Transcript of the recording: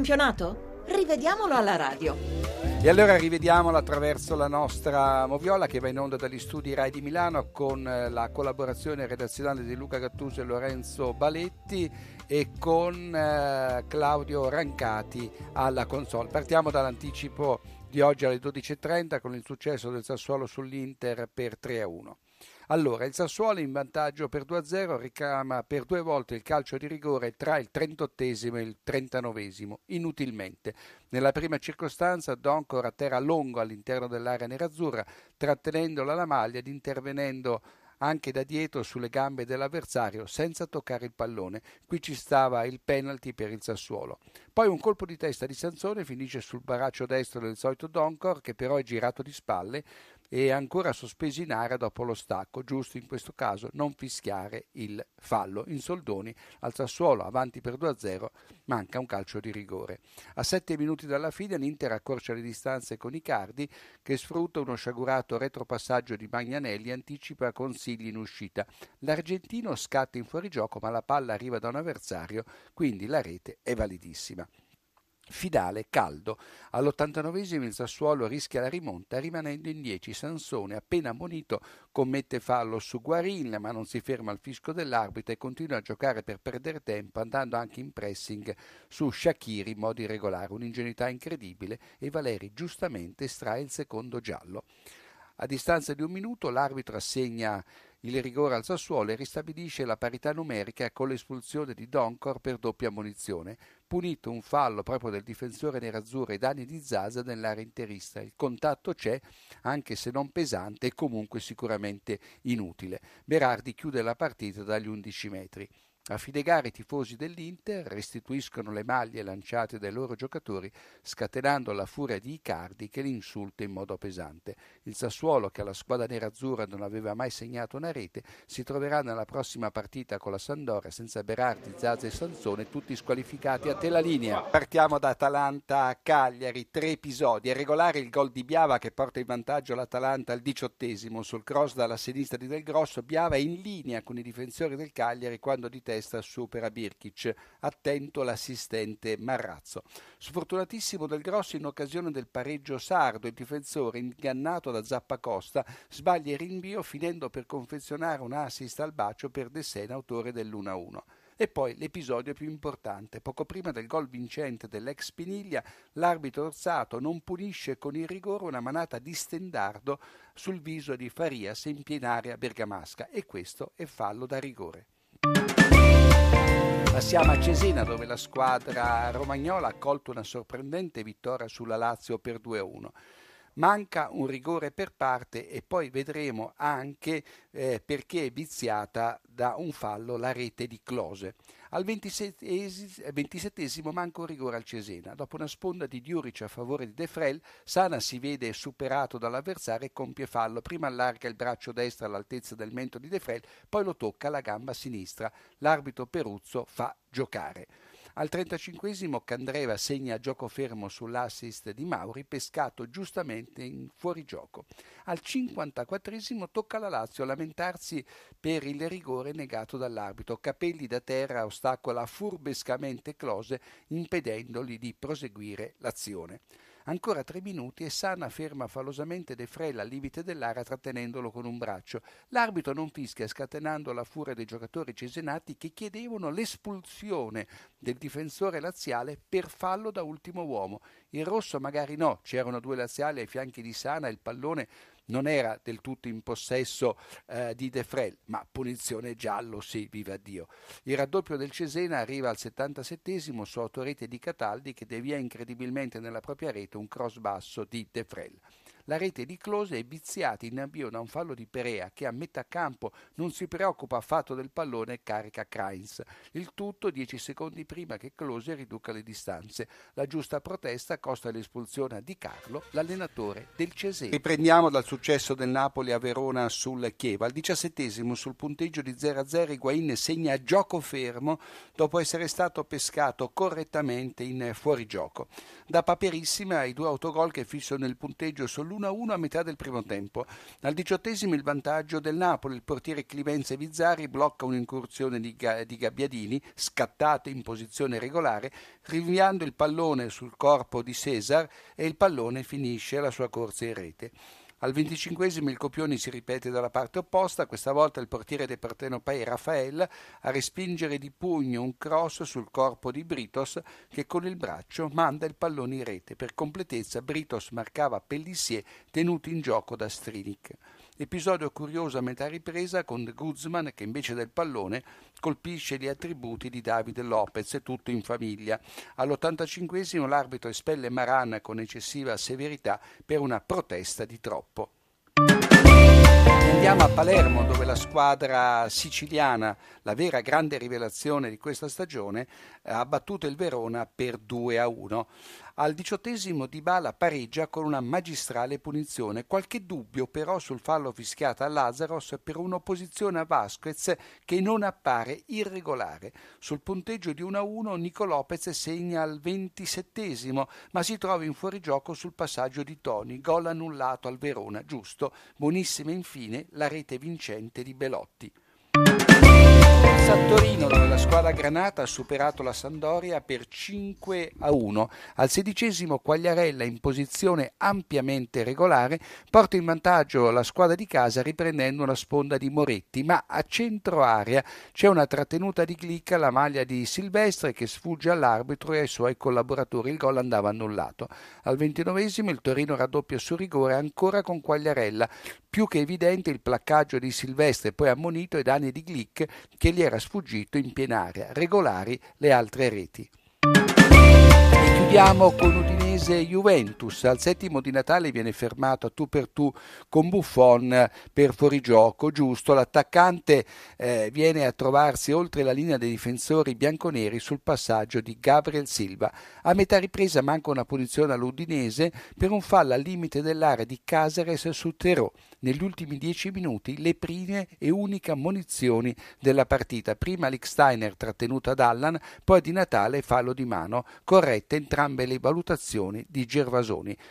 campionato? Rivediamolo alla radio. E allora rivediamolo attraverso la nostra moviola che va in onda dagli studi RAI di Milano con eh, la collaborazione redazionale di Luca Gattuso e Lorenzo Baletti e con eh, Claudio Rancati alla console. Partiamo dall'anticipo di oggi alle 12.30 con il successo del Sassuolo sull'Inter per 3-1. Allora, il Sassuolo in vantaggio per 2-0 ricama per due volte il calcio di rigore tra il 38 e il 39 inutilmente. Nella prima circostanza Doncor a terra lungo all'interno dell'area nerazzurra, trattenendola la maglia ed intervenendo anche da dietro sulle gambe dell'avversario senza toccare il pallone. Qui ci stava il penalty per il Sassuolo. Poi un colpo di testa di Sansone finisce sul baraccio destro del solito Doncor che però è girato di spalle e ancora sospeso in area dopo lo stacco, giusto in questo caso non fischiare il fallo. In soldoni al Sassuolo avanti per 2-0 manca un calcio di rigore. A sette minuti dalla fine l'Inter accorcia le distanze con Icardi che sfrutta uno sciagurato retropassaggio di Magnanelli e anticipa consigli in uscita. L'argentino scatta in fuorigioco ma la palla arriva da un avversario, quindi la rete è validissima. Fidale caldo. All'89 il Sassuolo rischia la rimonta rimanendo in 10. Sansone, appena ammonito, commette fallo su Guarin, ma non si ferma al fisco dell'arbitro e continua a giocare per perdere tempo, andando anche in pressing su Shakiri in modo irregolare. Un'ingenuità incredibile e Valeri giustamente estrae il secondo giallo. A distanza di un minuto l'arbitro assegna il rigore al Sassuolo e ristabilisce la parità numerica con l'espulsione di Doncor per doppia ammonizione, punito un fallo proprio del difensore nerazzurro ai danni di Zaza nell'area interista. Il contatto c'è, anche se non pesante e comunque sicuramente inutile. Berardi chiude la partita dagli 11 metri. A fine gara i tifosi dell'Inter restituiscono le maglie lanciate dai loro giocatori, scatenando la furia di Icardi che li insulta in modo pesante. Il Sassuolo, che alla squadra nerazzurra non aveva mai segnato una rete, si troverà nella prossima partita con la Sandoria senza Berardi, Zaza e Sansone, tutti squalificati a te la linea. Partiamo da Atalanta a Cagliari, tre episodi. È regolare il gol di Biava che porta in vantaggio l'Atalanta al diciottesimo sul cross dalla sinistra di Del Grosso. Biava è in linea con i difensori del Cagliari quando di testa supera Birkic, attento l'assistente Marrazzo. Sfortunatissimo del Grosso in occasione del pareggio sardo, il difensore ingannato da Zappacosta sbaglia il rinvio finendo per confezionare un assist al bacio per De Sena, autore dell'1-1. E poi l'episodio più importante. Poco prima del gol vincente dell'ex Piniglia, l'arbitro orsato non punisce con il rigore una manata di stendardo sul viso di Farias in piena area bergamasca e questo è fallo da rigore. Passiamo a Cesena dove la squadra romagnola ha colto una sorprendente vittoria sulla Lazio per 2-1. Manca un rigore per parte e poi vedremo anche eh, perché è viziata da un fallo la rete di Close. Al 27 manca un rigore al Cesena. Dopo una sponda di Diuric a favore di De Frel, Sana si vede superato dall'avversario e compie fallo. Prima allarga il braccio destro all'altezza del mento di De Frel, poi lo tocca alla gamba sinistra. L'arbitro Peruzzo fa giocare. Al 35 Candreva segna gioco fermo sull'assist di Mauri, pescato giustamente in fuorigioco. Al 54 tocca alla Lazio lamentarsi per il rigore negato dall'arbitro. Capelli da terra ostacola furbescamente Close, impedendogli di proseguire l'azione. Ancora tre minuti e Sana ferma fallosamente De Frella al limite dell'area trattenendolo con un braccio. L'arbitro non fischia scatenando la furia dei giocatori cesenati che chiedevano l'espulsione del difensore laziale per fallo da ultimo uomo. Il rosso magari no, c'erano due laziali ai fianchi di Sana e il pallone non era del tutto in possesso eh, di De Frel, ma punizione giallo, sì, viva Dio. Il raddoppio del Cesena arriva al 77 su autorete di Cataldi che devia incredibilmente nella propria rete un cross basso di De Frel. La rete di Close è viziata in avvio da un fallo di Perea che a metà campo non si preoccupa affatto del pallone e carica Kreins. Il tutto dieci secondi prima che Close riduca le distanze. La giusta protesta costa l'espulsione a Di Carlo, l'allenatore del Cesena. Riprendiamo dal successo del Napoli a Verona sul Chieva. Al diciassettesimo sul punteggio di 0-0 Higuain segna gioco fermo dopo essere stato pescato correttamente in fuorigioco. Da Paperissima i due autogol che fissano il punteggio sull'1 1-1 a metà del primo tempo. Al diciottesimo il vantaggio del Napoli, il portiere Clivenze Vizzari blocca un'incursione di, di Gabbiadini, scattato in posizione regolare, rinviando il pallone sul corpo di Cesar e il pallone finisce la sua corsa in rete. Al venticinquesimo il copione si ripete dalla parte opposta, questa volta il portiere del Partenopei Raffael a respingere di pugno un cross sul corpo di Britos che con il braccio manda il pallone in rete. Per completezza Britos marcava Pellissier tenuto in gioco da Strinic. Episodio curioso a metà ripresa con Guzman che invece del pallone colpisce gli attributi di Davide Lopez, tutto in famiglia. All'85 l'arbitro espelle Maran con eccessiva severità per una protesta di troppo. Andiamo a Palermo dove la squadra siciliana, la vera grande rivelazione di questa stagione, ha battuto il Verona per 2 a 1. Al diciottesimo Dybala pareggia con una magistrale punizione. Qualche dubbio però sul fallo fischiato a Lazaros per un'opposizione a Vasquez che non appare irregolare. Sul punteggio di 1-1 Nico Lopez segna al ventisettesimo ma si trova in fuorigioco sul passaggio di Toni, gol annullato al Verona, giusto. Buonissima infine la rete vincente di Belotti. A Torino dove la squadra granata ha superato la Sandoria per 5 a 1. Al sedicesimo Quagliarella in posizione ampiamente regolare porta in vantaggio la squadra di casa riprendendo una sponda di Moretti, ma a centro area c'è una trattenuta di Glicca, la maglia di Silvestre che sfugge all'arbitro e ai suoi collaboratori. Il gol andava annullato. Al ventinovesimo il Torino raddoppia su rigore ancora con Quagliarella. Più che evidente il placcaggio di Silvestre poi ammonito ai danni di Glick che gli era sfuggito in piena area, regolari le altre reti. Chiudiamo con Udinese Juventus. Al settimo di Natale viene fermato a tu per tu con Buffon per fuorigioco, giusto. L'attaccante eh, viene a trovarsi oltre la linea dei difensori bianconeri sul passaggio di Gabriel Silva. A metà ripresa manca una punizione all'Udinese per un fallo al limite dell'area di Casares su Terò negli ultimi dieci minuti le prime e uniche ammonizioni della partita. Prima Licksteiner trattenuto ad Allan, poi di Natale fallo di mano, corrette entrambe le valutazioni di Gervasoni.